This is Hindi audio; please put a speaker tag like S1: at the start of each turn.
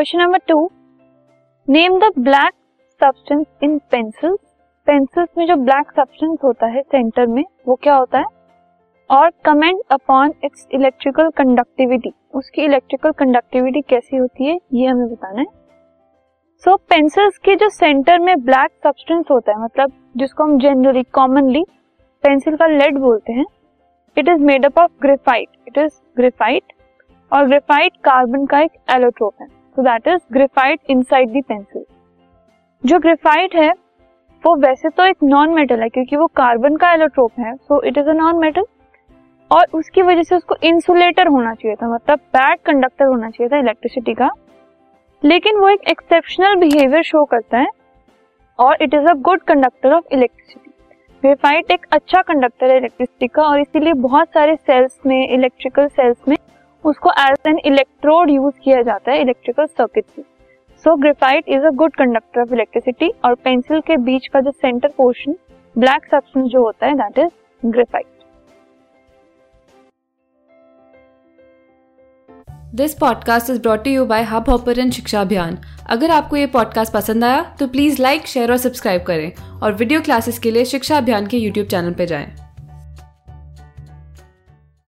S1: Question number two. Name the black substance in pencils pencils में जो ब्लैक सब्सटेंस होता है सेंटर में वो क्या होता है? और comment upon its electrical conductivity उसकी इलेक्ट्रिकल कंडक्टिविटी कैसी होती है ये हमें बताना है। सो so, पेंसिल्स के जो सेंटर में ब्लैक सब्सटेंस होता है मतलब जिसको हम जनरली कॉमनली पेंसिल का लेड बोलते हैं it is made up of graphite it is graphite और ग्रेफाइट कार्बन का एक एलोट्रोप है। So that is graphite inside the pencil जो ग्रेफाइट है, वो वैसे तो एक नॉन मेटल है, क्योंकि वो कार्बन का एलोट्रोप है so it is a non metal और उसकी वजह से उसको इंसुलेटर होना चाहिए था मतलब बैड कंडक्टर होना चाहिए था इलेक्ट्रिसिटी का। लेकिन वो एक एक्सेप्शनल बिहेवियर शो करता है, और it is a good conductor of electricity graphite एक अच्छा कंडक्टर है इलेक्ट्रिसिटी का, और इसीलिए बहुत सारे सेल्स में इलेक्ट्रिकल सेल्स में उसको एज एन इलेक्ट्रोड यूज़ किया जाता है इलेक्ट्रिकल सर्किट में so graphite is a good conductor of electricity और पेंसिल के बीच का जो सेंटर पोर्शन ब्लैक सब्सटेंस जो होता है that is graphite
S2: this podcast is brought you by hub hopper Shiksha Abhiyan अगर आपको ये पॉडकास्ट पसंद आया तो प्लीज़ लाइक शेयर और सब्सक्राइब करें। और वीडियो क्लासेस के लिए शिक्षा अभियान के यूट्यूब चैनल पर जाएँ।